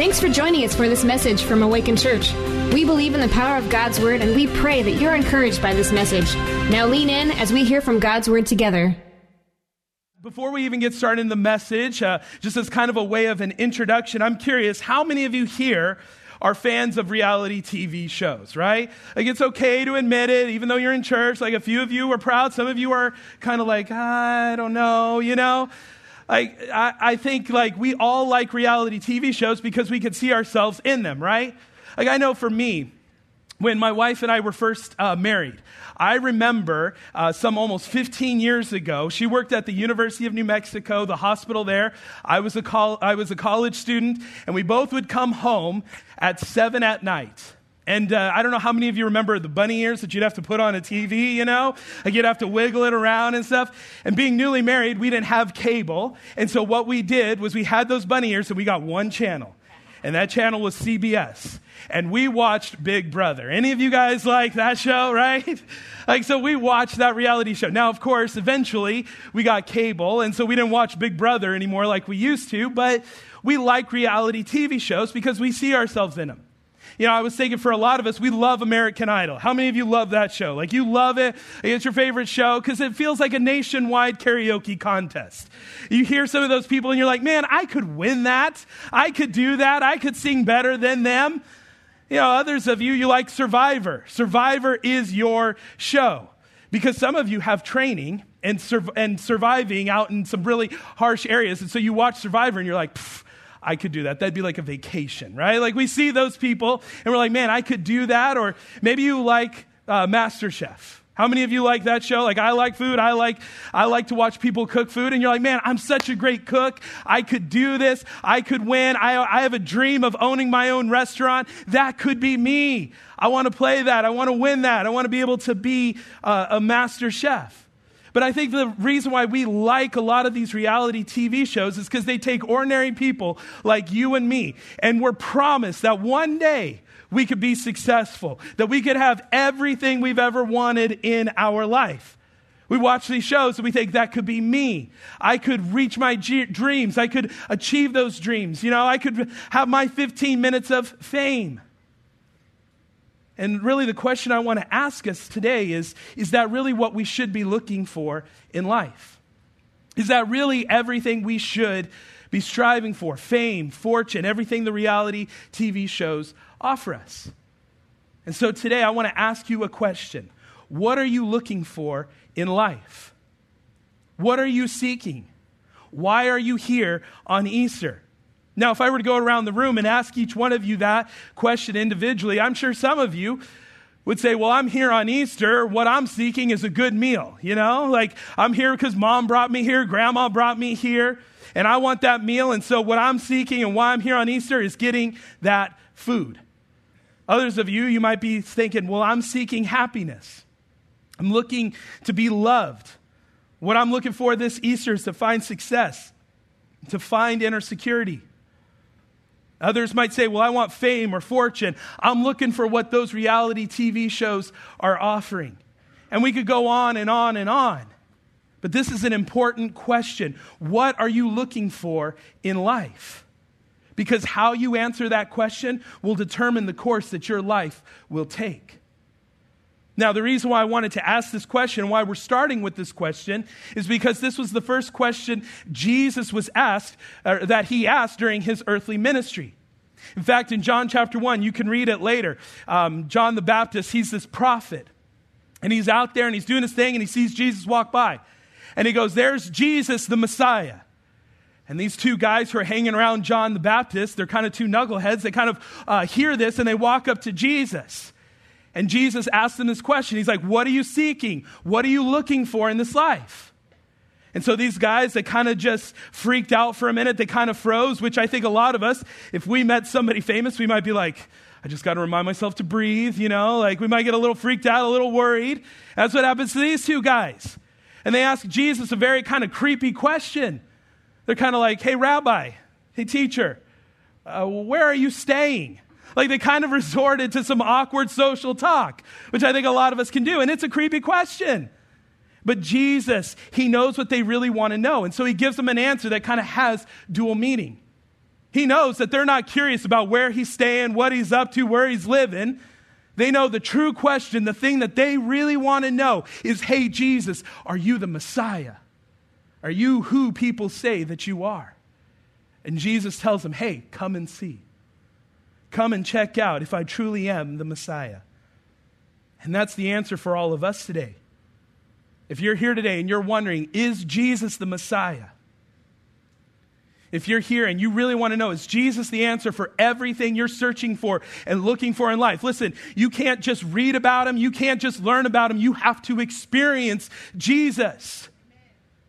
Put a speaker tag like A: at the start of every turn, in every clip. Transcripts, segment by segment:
A: Thanks for joining us for this message from Awaken Church. We believe in the power of God's Word and we pray that you're encouraged by this message. Now lean in as we hear from God's Word together.
B: Before we even get started in the message, uh, just as kind of a way of an introduction, I'm curious how many of you here are fans of reality TV shows, right? Like it's okay to admit it, even though you're in church. Like a few of you are proud, some of you are kind of like, I don't know, you know? Like, I, I think like we all like reality TV shows because we could see ourselves in them, right? Like I know for me, when my wife and I were first uh, married, I remember uh, some almost 15 years ago, she worked at the University of New Mexico, the hospital there. I was a, col- I was a college student, and we both would come home at 7 at night. And uh, I don't know how many of you remember the bunny ears that you'd have to put on a TV, you know? Like you'd have to wiggle it around and stuff. And being newly married, we didn't have cable. And so what we did was we had those bunny ears and we got one channel. And that channel was CBS. And we watched Big Brother. Any of you guys like that show, right? Like, so we watched that reality show. Now, of course, eventually we got cable. And so we didn't watch Big Brother anymore like we used to. But we like reality TV shows because we see ourselves in them. You know, I was thinking for a lot of us, we love American Idol. How many of you love that show? Like, you love it. It's your favorite show because it feels like a nationwide karaoke contest. You hear some of those people and you're like, man, I could win that. I could do that. I could sing better than them. You know, others of you, you like Survivor. Survivor is your show because some of you have training and, sur- and surviving out in some really harsh areas. And so you watch Survivor and you're like, I could do that. That'd be like a vacation, right? Like we see those people and we're like, man, I could do that. Or maybe you like uh, Master Chef. How many of you like that show? Like I like food. I like I like to watch people cook food and you're like, "Man, I'm such a great cook. I could do this. I could win. I I have a dream of owning my own restaurant. That could be me. I want to play that. I want to win that. I want to be able to be uh, a master chef." But I think the reason why we like a lot of these reality TV shows is because they take ordinary people like you and me, and we're promised that one day we could be successful, that we could have everything we've ever wanted in our life. We watch these shows and we think that could be me. I could reach my g- dreams. I could achieve those dreams. You know, I could have my 15 minutes of fame. And really, the question I want to ask us today is Is that really what we should be looking for in life? Is that really everything we should be striving for? Fame, fortune, everything the reality TV shows offer us. And so today, I want to ask you a question What are you looking for in life? What are you seeking? Why are you here on Easter? Now, if I were to go around the room and ask each one of you that question individually, I'm sure some of you would say, Well, I'm here on Easter. What I'm seeking is a good meal. You know, like I'm here because mom brought me here, grandma brought me here, and I want that meal. And so, what I'm seeking and why I'm here on Easter is getting that food. Others of you, you might be thinking, Well, I'm seeking happiness. I'm looking to be loved. What I'm looking for this Easter is to find success, to find inner security. Others might say, Well, I want fame or fortune. I'm looking for what those reality TV shows are offering. And we could go on and on and on. But this is an important question. What are you looking for in life? Because how you answer that question will determine the course that your life will take. Now, the reason why I wanted to ask this question, why we're starting with this question, is because this was the first question Jesus was asked, or that he asked during his earthly ministry. In fact, in John chapter 1, you can read it later. Um, John the Baptist, he's this prophet. And he's out there and he's doing his thing and he sees Jesus walk by. And he goes, There's Jesus, the Messiah. And these two guys who are hanging around John the Baptist, they're kind of two knuckleheads. They kind of uh, hear this and they walk up to Jesus. And Jesus asks them this question. He's like, What are you seeking? What are you looking for in this life? And so these guys, they kind of just freaked out for a minute. They kind of froze, which I think a lot of us, if we met somebody famous, we might be like, I just got to remind myself to breathe, you know? Like we might get a little freaked out, a little worried. That's what happens to these two guys. And they ask Jesus a very kind of creepy question. They're kind of like, Hey, rabbi, hey, teacher, uh, where are you staying? Like they kind of resorted to some awkward social talk, which I think a lot of us can do. And it's a creepy question. But Jesus, he knows what they really want to know. And so he gives them an answer that kind of has dual meaning. He knows that they're not curious about where he's staying, what he's up to, where he's living. They know the true question, the thing that they really want to know is Hey, Jesus, are you the Messiah? Are you who people say that you are? And Jesus tells them, Hey, come and see. Come and check out if I truly am the Messiah. And that's the answer for all of us today. If you're here today and you're wondering, is Jesus the Messiah? If you're here and you really want to know, is Jesus the answer for everything you're searching for and looking for in life? Listen, you can't just read about him. You can't just learn about him. You have to experience Jesus.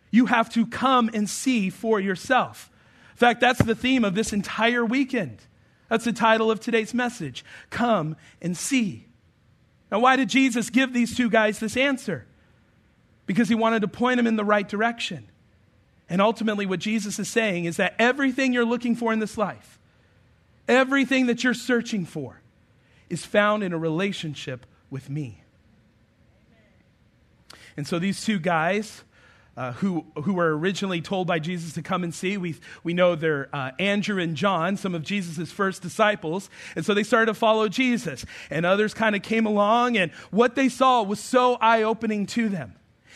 B: You have to come and see for yourself. In fact, that's the theme of this entire weekend. That's the title of today's message Come and See. Now, why did Jesus give these two guys this answer? Because he wanted to point them in the right direction. And ultimately, what Jesus is saying is that everything you're looking for in this life, everything that you're searching for, is found in a relationship with me. And so these two guys, uh, who, who were originally told by Jesus to come and see. We, we know they're uh, Andrew and John, some of Jesus' first disciples. And so they started to follow Jesus. And others kind of came along, and what they saw was so eye opening to them.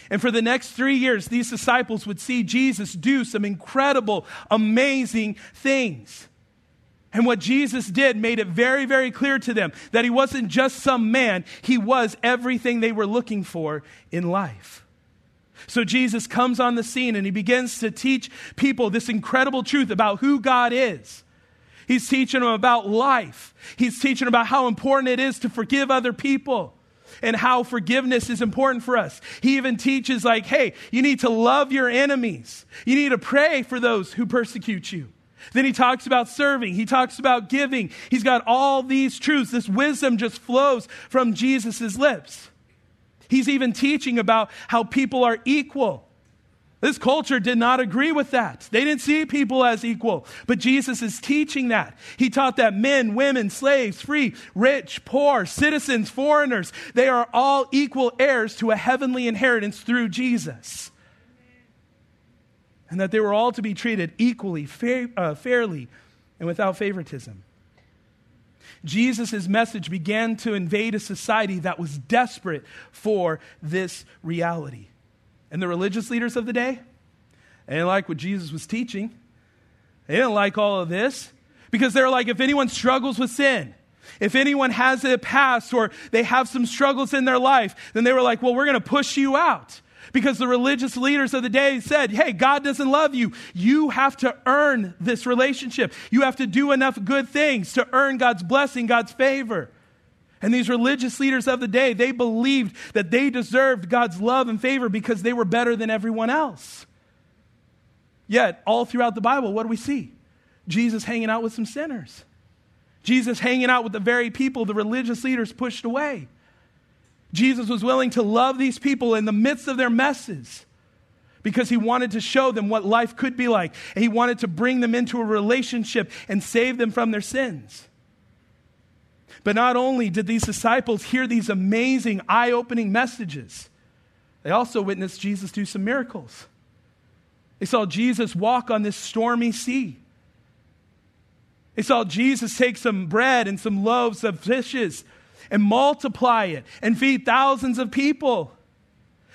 B: And for the next three years, these disciples would see Jesus do some incredible, amazing things. And what Jesus did made it very, very clear to them that he wasn't just some man, he was everything they were looking for in life. So Jesus comes on the scene and he begins to teach people this incredible truth about who God is. He's teaching them about life. He's teaching about how important it is to forgive other people and how forgiveness is important for us. He even teaches, like, hey, you need to love your enemies, you need to pray for those who persecute you. Then he talks about serving. He talks about giving. He's got all these truths. This wisdom just flows from Jesus' lips. He's even teaching about how people are equal. This culture did not agree with that. They didn't see people as equal. But Jesus is teaching that. He taught that men, women, slaves, free, rich, poor, citizens, foreigners, they are all equal heirs to a heavenly inheritance through Jesus. And that they were all to be treated equally, uh, fairly, and without favoritism. Jesus' message began to invade a society that was desperate for this reality. And the religious leaders of the day, they didn't like what Jesus was teaching. They didn't like all of this because they're like, if anyone struggles with sin, if anyone has a past or they have some struggles in their life, then they were like, well, we're going to push you out. Because the religious leaders of the day said, hey, God doesn't love you. You have to earn this relationship. You have to do enough good things to earn God's blessing, God's favor. And these religious leaders of the day, they believed that they deserved God's love and favor because they were better than everyone else. Yet, all throughout the Bible, what do we see? Jesus hanging out with some sinners. Jesus hanging out with the very people the religious leaders pushed away. Jesus was willing to love these people in the midst of their messes because he wanted to show them what life could be like. And he wanted to bring them into a relationship and save them from their sins. But not only did these disciples hear these amazing, eye opening messages, they also witnessed Jesus do some miracles. They saw Jesus walk on this stormy sea. They saw Jesus take some bread and some loaves of fishes and multiply it and feed thousands of people.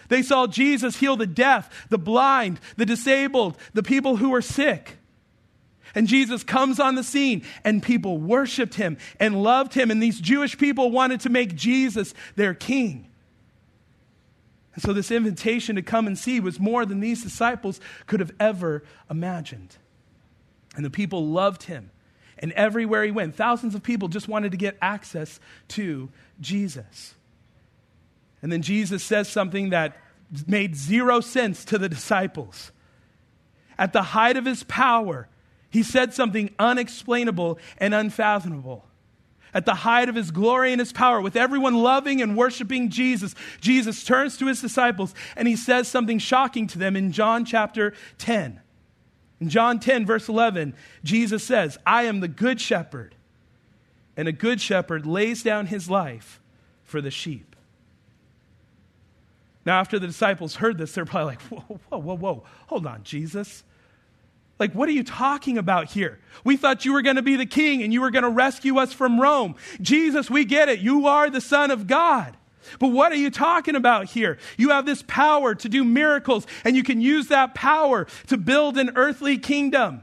B: They saw Jesus heal the deaf, the blind, the disabled, the people who were sick. And Jesus comes on the scene, and people worshiped him and loved him. And these Jewish people wanted to make Jesus their king. And so, this invitation to come and see was more than these disciples could have ever imagined. And the people loved him and everywhere he went, thousands of people just wanted to get access to Jesus. And then Jesus says something that made zero sense to the disciples. At the height of his power, he said something unexplainable and unfathomable. At the height of his glory and his power, with everyone loving and worshiping Jesus, Jesus turns to his disciples and he says something shocking to them in John chapter 10. In John 10, verse 11, Jesus says, I am the good shepherd, and a good shepherd lays down his life for the sheep. Now, after the disciples heard this, they're probably like, whoa, whoa, whoa, whoa, hold on, Jesus. Like, what are you talking about here? We thought you were going to be the king and you were going to rescue us from Rome. Jesus, we get it. You are the Son of God. But what are you talking about here? You have this power to do miracles, and you can use that power to build an earthly kingdom.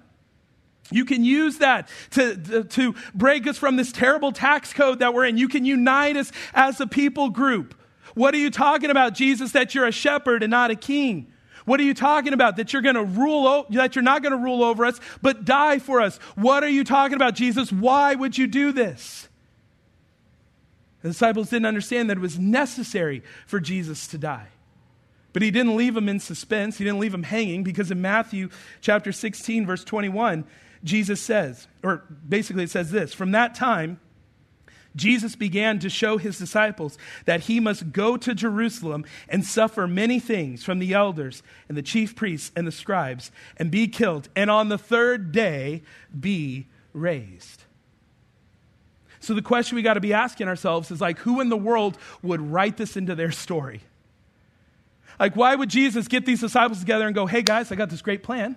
B: You can use that to, to, break us from this terrible tax code that we're in. You can unite us as a people group. What are you talking about, Jesus, that you're a shepherd and not a king? What are you talking about? That you're going to rule, that you're not going to rule over us, but die for us. What are you talking about, Jesus? Why would you do this? The disciples didn't understand that it was necessary for Jesus to die. But he didn't leave them in suspense. He didn't leave them hanging because in Matthew chapter 16, verse 21, Jesus says, or basically it says this From that time, Jesus began to show his disciples that he must go to Jerusalem and suffer many things from the elders and the chief priests and the scribes and be killed, and on the third day be raised. So the question we got to be asking ourselves is like, who in the world would write this into their story? Like, why would Jesus get these disciples together and go, hey guys, I got this great plan.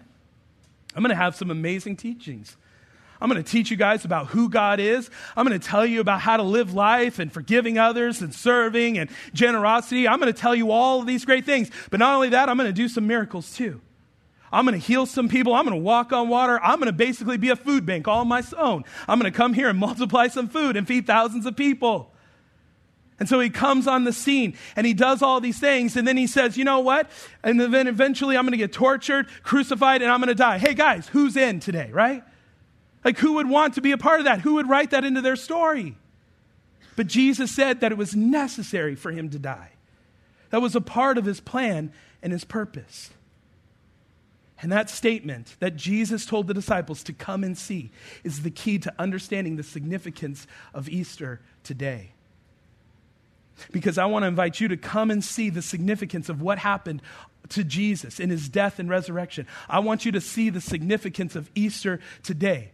B: I'm going to have some amazing teachings. I'm going to teach you guys about who God is. I'm going to tell you about how to live life and forgiving others and serving and generosity. I'm going to tell you all of these great things. But not only that, I'm going to do some miracles too. I'm going to heal some people. I'm going to walk on water. I'm going to basically be a food bank all on my own. I'm going to come here and multiply some food and feed thousands of people. And so he comes on the scene and he does all these things. And then he says, you know what? And then eventually I'm going to get tortured, crucified, and I'm going to die. Hey guys, who's in today, right? Like, who would want to be a part of that? Who would write that into their story? But Jesus said that it was necessary for him to die. That was a part of his plan and his purpose. And that statement that Jesus told the disciples to come and see is the key to understanding the significance of Easter today. Because I want to invite you to come and see the significance of what happened to Jesus in his death and resurrection. I want you to see the significance of Easter today.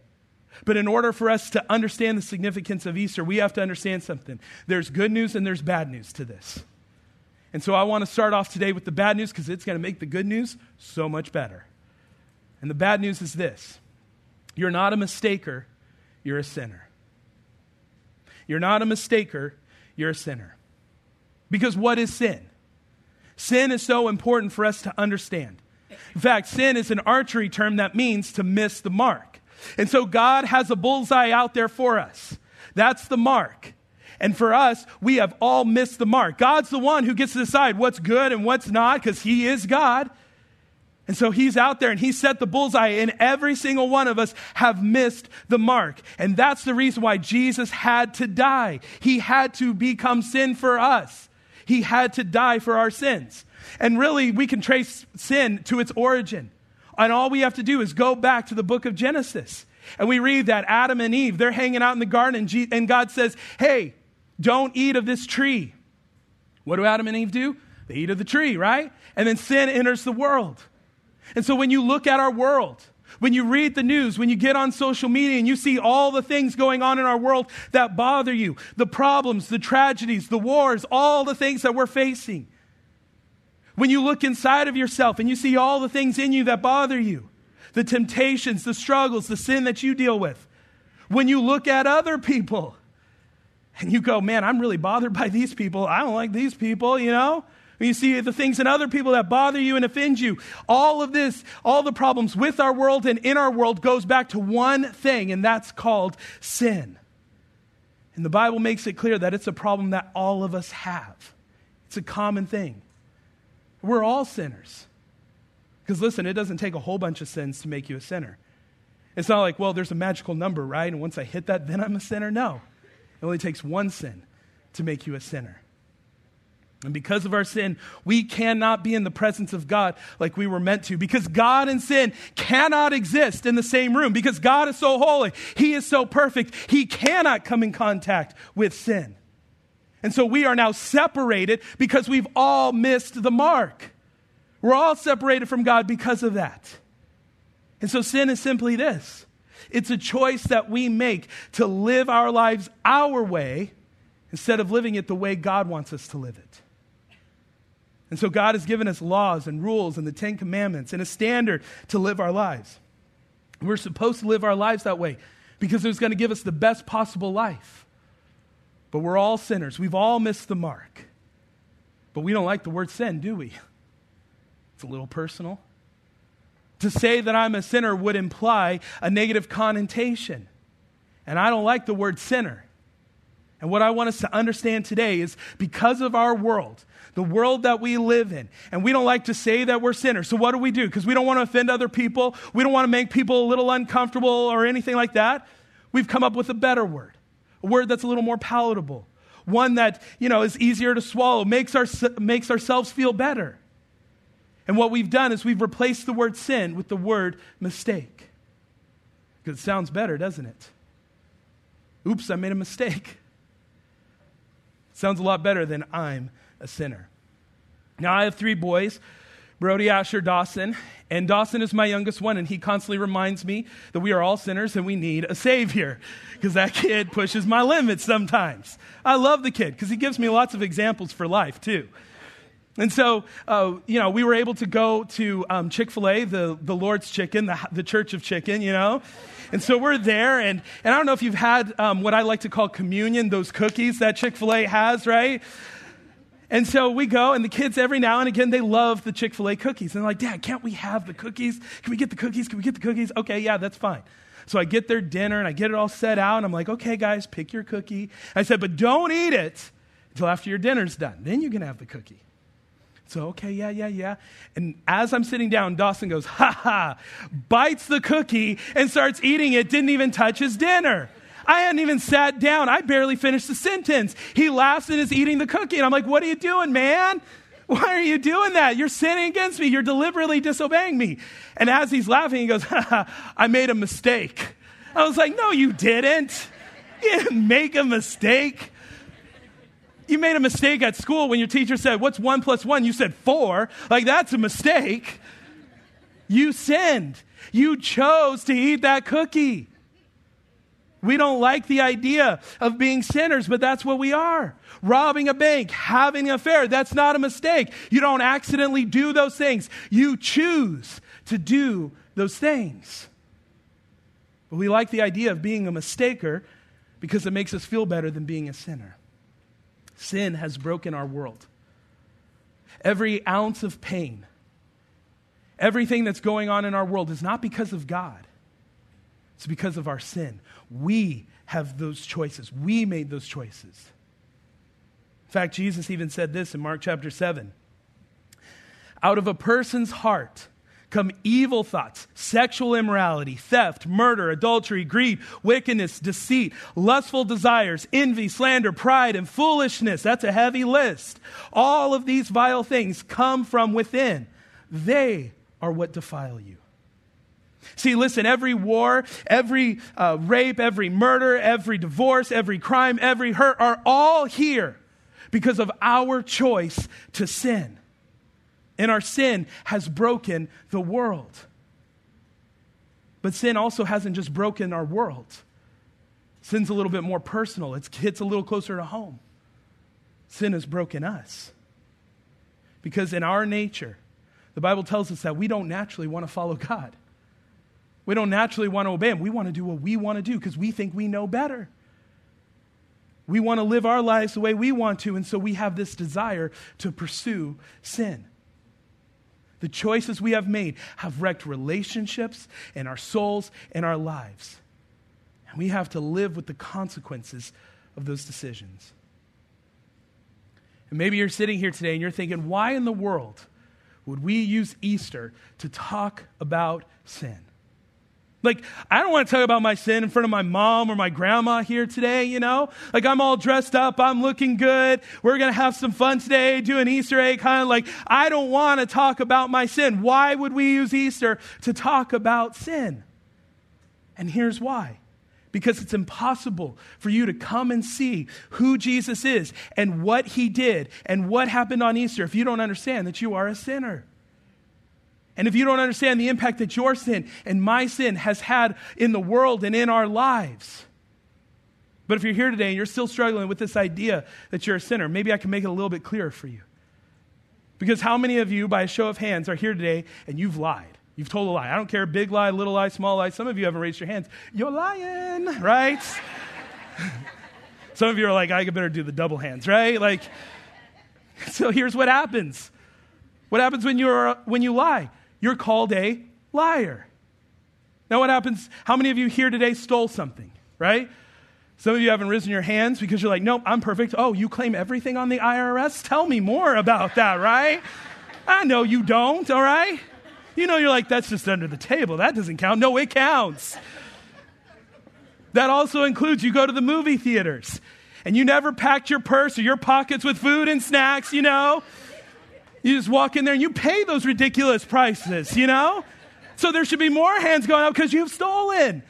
B: But in order for us to understand the significance of Easter, we have to understand something. There's good news and there's bad news to this. And so I want to start off today with the bad news because it's going to make the good news so much better. And the bad news is this you're not a mistaker, you're a sinner. You're not a mistaker, you're a sinner. Because what is sin? Sin is so important for us to understand. In fact, sin is an archery term that means to miss the mark. And so God has a bullseye out there for us. That's the mark. And for us, we have all missed the mark. God's the one who gets to decide what's good and what's not because He is God. And so He's out there and He set the bullseye, and every single one of us have missed the mark. And that's the reason why Jesus had to die. He had to become sin for us, He had to die for our sins. And really, we can trace sin to its origin. And all we have to do is go back to the book of Genesis. And we read that Adam and Eve, they're hanging out in the garden, and God says, Hey, don't eat of this tree. What do Adam and Eve do? They eat of the tree, right? And then sin enters the world. And so when you look at our world, when you read the news, when you get on social media and you see all the things going on in our world that bother you, the problems, the tragedies, the wars, all the things that we're facing, when you look inside of yourself and you see all the things in you that bother you, the temptations, the struggles, the sin that you deal with. When you look at other people and you go, man, I'm really bothered by these people. I don't like these people, you know? You see the things in other people that bother you and offend you, all of this, all the problems with our world and in our world goes back to one thing, and that's called sin. And the Bible makes it clear that it's a problem that all of us have. It's a common thing. We're all sinners. Because listen, it doesn't take a whole bunch of sins to make you a sinner. It's not like, well, there's a magical number, right? And once I hit that, then I'm a sinner. No. It only takes one sin to make you a sinner. And because of our sin, we cannot be in the presence of God like we were meant to. Because God and sin cannot exist in the same room. Because God is so holy, He is so perfect, He cannot come in contact with sin. And so we are now separated because we've all missed the mark. We're all separated from God because of that. And so sin is simply this it's a choice that we make to live our lives our way instead of living it the way God wants us to live it. And so God has given us laws and rules and the Ten Commandments and a standard to live our lives. We're supposed to live our lives that way because it's going to give us the best possible life. But we're all sinners. We've all missed the mark. But we don't like the word sin, do we? It's a little personal. To say that I'm a sinner would imply a negative connotation. And I don't like the word sinner. And what I want us to understand today is because of our world, the world that we live in, and we don't like to say that we're sinners. So what do we do? Because we don't want to offend other people. We don't want to make people a little uncomfortable or anything like that. We've come up with a better word, a word that's a little more palatable, one that, you know, is easier to swallow, makes, our, makes ourselves feel better. And what we've done is we've replaced the word sin with the word mistake. Because it sounds better, doesn't it? Oops, I made a mistake. Sounds a lot better than I'm a sinner. Now, I have three boys Brody, Asher, Dawson. And Dawson is my youngest one, and he constantly reminds me that we are all sinners and we need a Savior because that kid pushes my limits sometimes. I love the kid because he gives me lots of examples for life, too. And so, uh, you know, we were able to go to um, Chick fil A, the, the Lord's Chicken, the, the Church of Chicken, you know. And so we're there, and, and I don't know if you've had um, what I like to call communion, those cookies that Chick fil A has, right? And so we go, and the kids every now and again, they love the Chick fil A cookies. And they're like, Dad, can't we have the cookies? Can we get the cookies? Can we get the cookies? Okay, yeah, that's fine. So I get their dinner and I get it all set out, and I'm like, okay, guys, pick your cookie. I said, but don't eat it until after your dinner's done. Then you can have the cookie. So, okay, yeah, yeah, yeah. And as I'm sitting down, Dawson goes, ha ha, bites the cookie and starts eating it, didn't even touch his dinner. I hadn't even sat down. I barely finished the sentence. He laughs and is eating the cookie. And I'm like, what are you doing, man? Why are you doing that? You're sinning against me. You're deliberately disobeying me. And as he's laughing, he goes, ha ha, I made a mistake. I was like, no, you didn't. You didn't make a mistake. You made a mistake at school when your teacher said, What's one plus one? You said four. Like, that's a mistake. You sinned. You chose to eat that cookie. We don't like the idea of being sinners, but that's what we are. Robbing a bank, having an affair, that's not a mistake. You don't accidentally do those things. You choose to do those things. But we like the idea of being a mistaker because it makes us feel better than being a sinner. Sin has broken our world. Every ounce of pain, everything that's going on in our world is not because of God, it's because of our sin. We have those choices, we made those choices. In fact, Jesus even said this in Mark chapter 7 Out of a person's heart, come evil thoughts, sexual immorality, theft, murder, adultery, greed, wickedness, deceit, lustful desires, envy, slander, pride, and foolishness. That's a heavy list. All of these vile things come from within. They are what defile you. See, listen, every war, every uh, rape, every murder, every divorce, every crime, every hurt are all here because of our choice to sin and our sin has broken the world. But sin also hasn't just broken our world. Sin's a little bit more personal. It hits a little closer to home. Sin has broken us. Because in our nature, the Bible tells us that we don't naturally want to follow God. We don't naturally want to obey Him. We want to do what we want to do because we think we know better. We want to live our lives the way we want to, and so we have this desire to pursue sin. The choices we have made have wrecked relationships and our souls and our lives. And we have to live with the consequences of those decisions. And maybe you're sitting here today and you're thinking, why in the world would we use Easter to talk about sin? Like, I don't want to talk about my sin in front of my mom or my grandma here today, you know? Like, I'm all dressed up, I'm looking good, we're going to have some fun today, do an Easter egg kind of like, I don't want to talk about my sin. Why would we use Easter to talk about sin? And here's why because it's impossible for you to come and see who Jesus is and what he did and what happened on Easter if you don't understand that you are a sinner. And if you don't understand the impact that your sin and my sin has had in the world and in our lives, but if you're here today and you're still struggling with this idea that you're a sinner, maybe I can make it a little bit clearer for you. Because how many of you, by a show of hands, are here today and you've lied? You've told a lie. I don't care, big lie, little lie, small lie. Some of you haven't raised your hands. You're lying, right? Some of you are like, I better do the double hands, right? Like, so here's what happens. What happens when you're when you lie? You're called a liar. Now, what happens? How many of you here today stole something, right? Some of you haven't risen your hands because you're like, nope, I'm perfect. Oh, you claim everything on the IRS? Tell me more about that, right? I know you don't, all right? You know, you're like, that's just under the table. That doesn't count. No, it counts. That also includes you go to the movie theaters and you never packed your purse or your pockets with food and snacks, you know? You just walk in there and you pay those ridiculous prices, you know? So there should be more hands going up because you've stolen.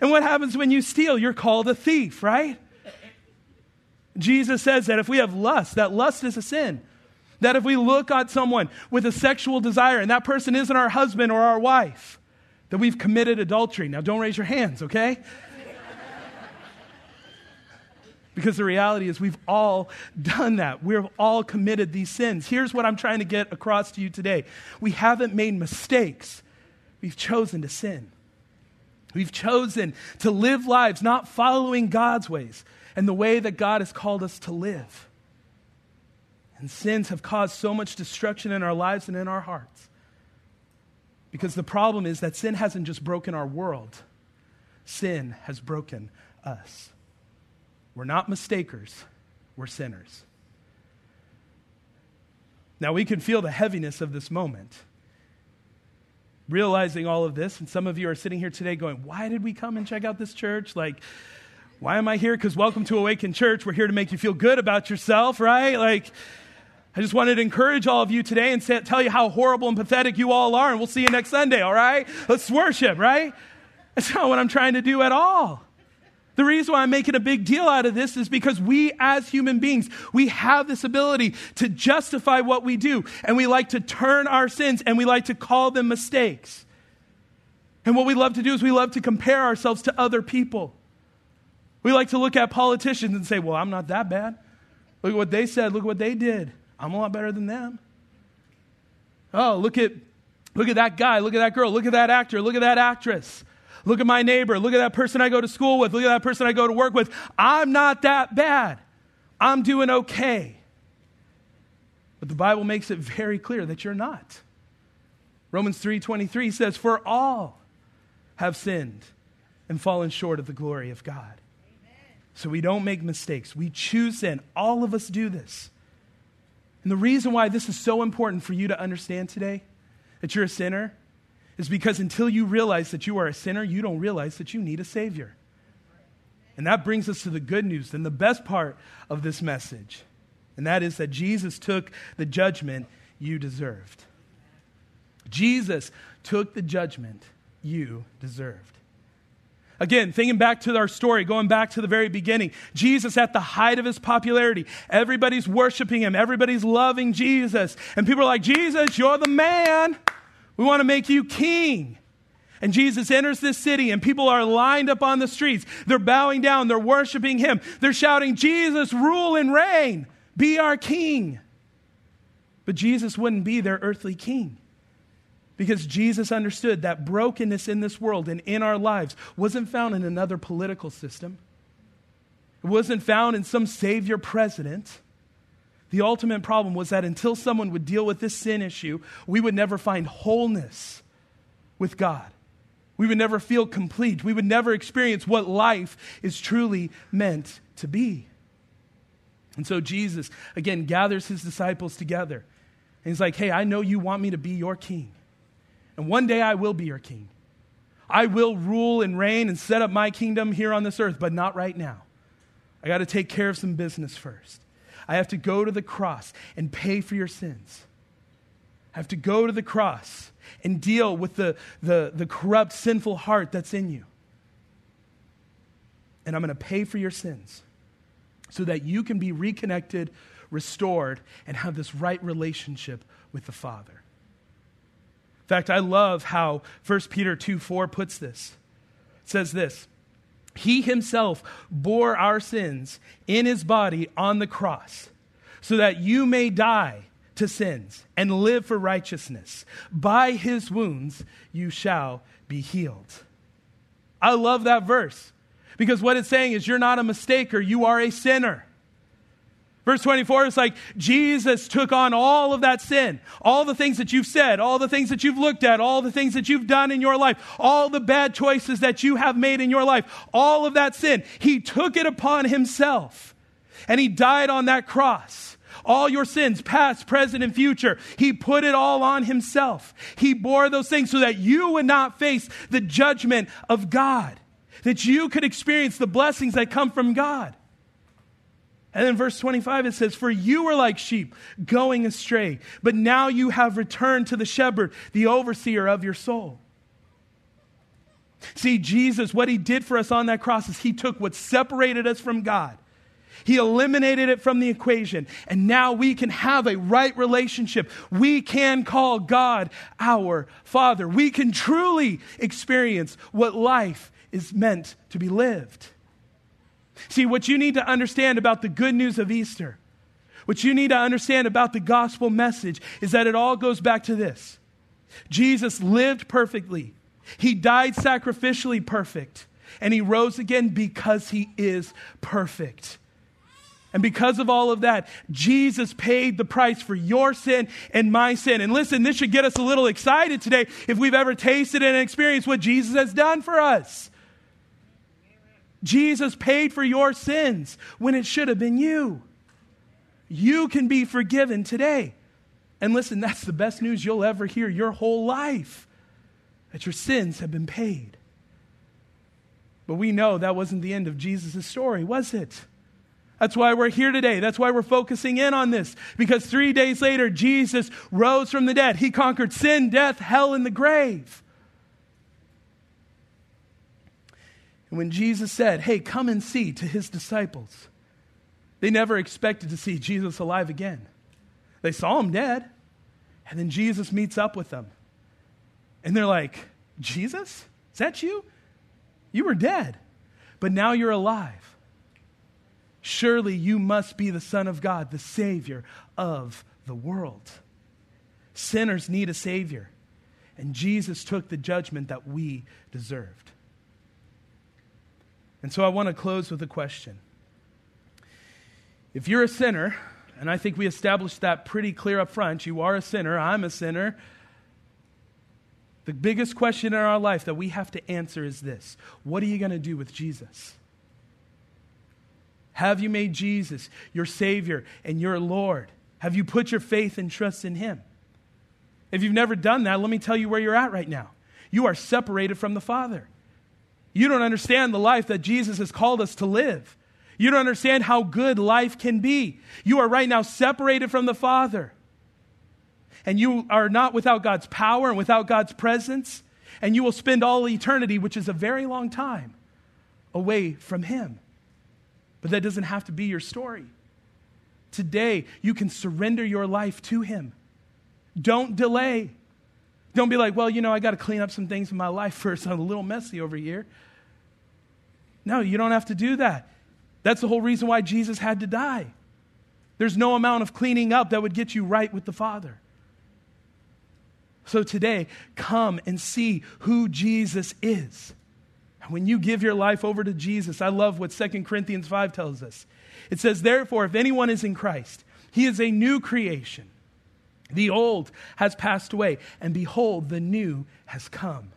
B: And what happens when you steal? You're called a thief, right? Jesus says that if we have lust, that lust is a sin. That if we look at someone with a sexual desire and that person isn't our husband or our wife, that we've committed adultery. Now, don't raise your hands, okay? Because the reality is, we've all done that. We've all committed these sins. Here's what I'm trying to get across to you today we haven't made mistakes, we've chosen to sin. We've chosen to live lives not following God's ways and the way that God has called us to live. And sins have caused so much destruction in our lives and in our hearts. Because the problem is that sin hasn't just broken our world, sin has broken us. We're not mistakers, we're sinners. Now, we can feel the heaviness of this moment. Realizing all of this, and some of you are sitting here today going, Why did we come and check out this church? Like, why am I here? Because welcome to Awaken Church. We're here to make you feel good about yourself, right? Like, I just wanted to encourage all of you today and say, tell you how horrible and pathetic you all are, and we'll see you next Sunday, all right? Let's worship, right? That's not what I'm trying to do at all. The reason why I'm making a big deal out of this is because we as human beings, we have this ability to justify what we do. And we like to turn our sins and we like to call them mistakes. And what we love to do is we love to compare ourselves to other people. We like to look at politicians and say, well, I'm not that bad. Look at what they said. Look at what they did. I'm a lot better than them. Oh, look at, look at that guy. Look at that girl. Look at that actor. Look at that actress. Look at my neighbor. Look at that person I go to school with. Look at that person I go to work with. I'm not that bad. I'm doing okay. But the Bible makes it very clear that you're not. Romans 3:23 says for all have sinned and fallen short of the glory of God. Amen. So we don't make mistakes. We choose sin. All of us do this. And the reason why this is so important for you to understand today that you're a sinner is because until you realize that you are a sinner, you don't realize that you need a Savior. And that brings us to the good news and the best part of this message. And that is that Jesus took the judgment you deserved. Jesus took the judgment you deserved. Again, thinking back to our story, going back to the very beginning, Jesus at the height of his popularity, everybody's worshiping him, everybody's loving Jesus. And people are like, Jesus, you're the man. We want to make you king. And Jesus enters this city, and people are lined up on the streets. They're bowing down, they're worshiping him. They're shouting, Jesus, rule and reign, be our king. But Jesus wouldn't be their earthly king because Jesus understood that brokenness in this world and in our lives wasn't found in another political system, it wasn't found in some savior president. The ultimate problem was that until someone would deal with this sin issue, we would never find wholeness with God. We would never feel complete. We would never experience what life is truly meant to be. And so Jesus, again, gathers his disciples together. And he's like, hey, I know you want me to be your king. And one day I will be your king. I will rule and reign and set up my kingdom here on this earth, but not right now. I got to take care of some business first. I have to go to the cross and pay for your sins. I have to go to the cross and deal with the, the, the corrupt, sinful heart that's in you. And I'm going to pay for your sins so that you can be reconnected, restored, and have this right relationship with the Father. In fact, I love how 1 Peter 2 4 puts this. It says this he himself bore our sins in his body on the cross so that you may die to sins and live for righteousness. By his wounds you shall be healed. I love that verse because what it's saying is you're not a mistaker, you are a sinner. Verse 24 is like Jesus took on all of that sin, all the things that you've said, all the things that you've looked at, all the things that you've done in your life, all the bad choices that you have made in your life, all of that sin. He took it upon himself and he died on that cross. All your sins, past, present, and future, he put it all on himself. He bore those things so that you would not face the judgment of God, that you could experience the blessings that come from God. And then verse 25 it says, For you were like sheep going astray, but now you have returned to the shepherd, the overseer of your soul. See, Jesus, what he did for us on that cross is he took what separated us from God. He eliminated it from the equation. And now we can have a right relationship. We can call God our Father. We can truly experience what life is meant to be lived. See, what you need to understand about the good news of Easter, what you need to understand about the gospel message is that it all goes back to this Jesus lived perfectly, He died sacrificially perfect, and He rose again because He is perfect. And because of all of that, Jesus paid the price for your sin and my sin. And listen, this should get us a little excited today if we've ever tasted and experienced what Jesus has done for us. Jesus paid for your sins when it should have been you. You can be forgiven today. And listen, that's the best news you'll ever hear your whole life that your sins have been paid. But we know that wasn't the end of Jesus' story, was it? That's why we're here today. That's why we're focusing in on this. Because three days later, Jesus rose from the dead. He conquered sin, death, hell, and the grave. And when Jesus said, Hey, come and see to his disciples, they never expected to see Jesus alive again. They saw him dead. And then Jesus meets up with them. And they're like, Jesus? Is that you? You were dead, but now you're alive. Surely you must be the Son of God, the Savior of the world. Sinners need a Savior, and Jesus took the judgment that we deserved. And so I want to close with a question. If you're a sinner, and I think we established that pretty clear up front, you are a sinner, I'm a sinner. The biggest question in our life that we have to answer is this What are you going to do with Jesus? Have you made Jesus your Savior and your Lord? Have you put your faith and trust in Him? If you've never done that, let me tell you where you're at right now. You are separated from the Father. You don't understand the life that Jesus has called us to live. You don't understand how good life can be. You are right now separated from the Father. And you are not without God's power and without God's presence. And you will spend all eternity, which is a very long time, away from Him. But that doesn't have to be your story. Today, you can surrender your life to Him. Don't delay. Don't be like, well, you know, I got to clean up some things in my life first. I'm a little messy over here. No, you don't have to do that. That's the whole reason why Jesus had to die. There's no amount of cleaning up that would get you right with the Father. So today, come and see who Jesus is. And when you give your life over to Jesus, I love what 2 Corinthians 5 tells us. It says, Therefore, if anyone is in Christ, he is a new creation. The old has passed away, and behold, the new has come.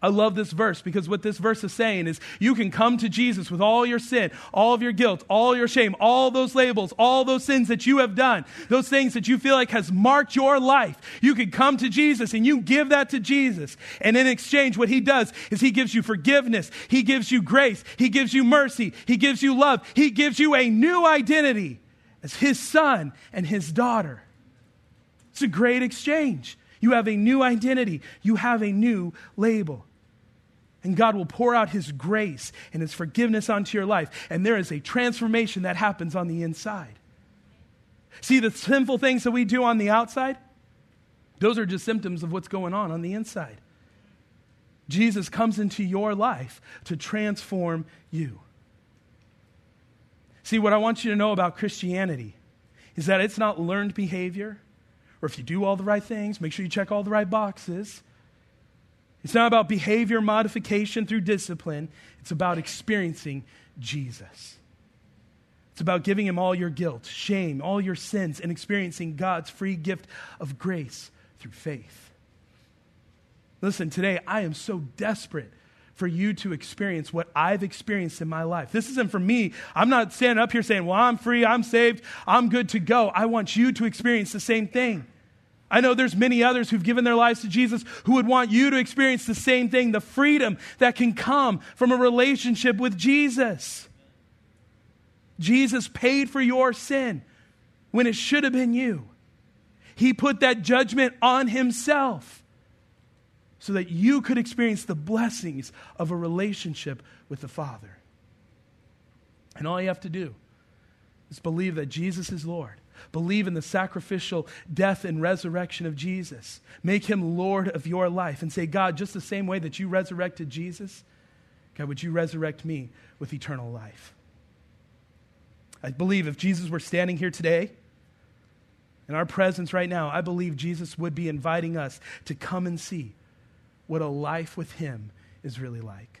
B: I love this verse because what this verse is saying is you can come to Jesus with all your sin, all of your guilt, all your shame, all those labels, all those sins that you have done, those things that you feel like has marked your life. You can come to Jesus and you give that to Jesus. And in exchange, what he does is he gives you forgiveness. He gives you grace. He gives you mercy. He gives you love. He gives you a new identity as his son and his daughter. It's a great exchange. You have a new identity, you have a new label. And God will pour out His grace and His forgiveness onto your life. And there is a transformation that happens on the inside. See, the sinful things that we do on the outside, those are just symptoms of what's going on on the inside. Jesus comes into your life to transform you. See, what I want you to know about Christianity is that it's not learned behavior, or if you do all the right things, make sure you check all the right boxes. It's not about behavior modification through discipline, it's about experiencing Jesus. It's about giving him all your guilt, shame, all your sins, and experiencing God's free gift of grace through faith. Listen, today I am so desperate for you to experience what I've experienced in my life. This isn't for me. I'm not standing up here saying, Well, I'm free, I'm saved, I'm good to go. I want you to experience the same thing. I know there's many others who've given their lives to Jesus who would want you to experience the same thing the freedom that can come from a relationship with Jesus. Jesus paid for your sin when it should have been you. He put that judgment on himself so that you could experience the blessings of a relationship with the Father. And all you have to do is believe that Jesus is Lord. Believe in the sacrificial death and resurrection of Jesus. Make him Lord of your life and say, God, just the same way that you resurrected Jesus, God, would you resurrect me with eternal life? I believe if Jesus were standing here today, in our presence right now, I believe Jesus would be inviting us to come and see what a life with Him is really like.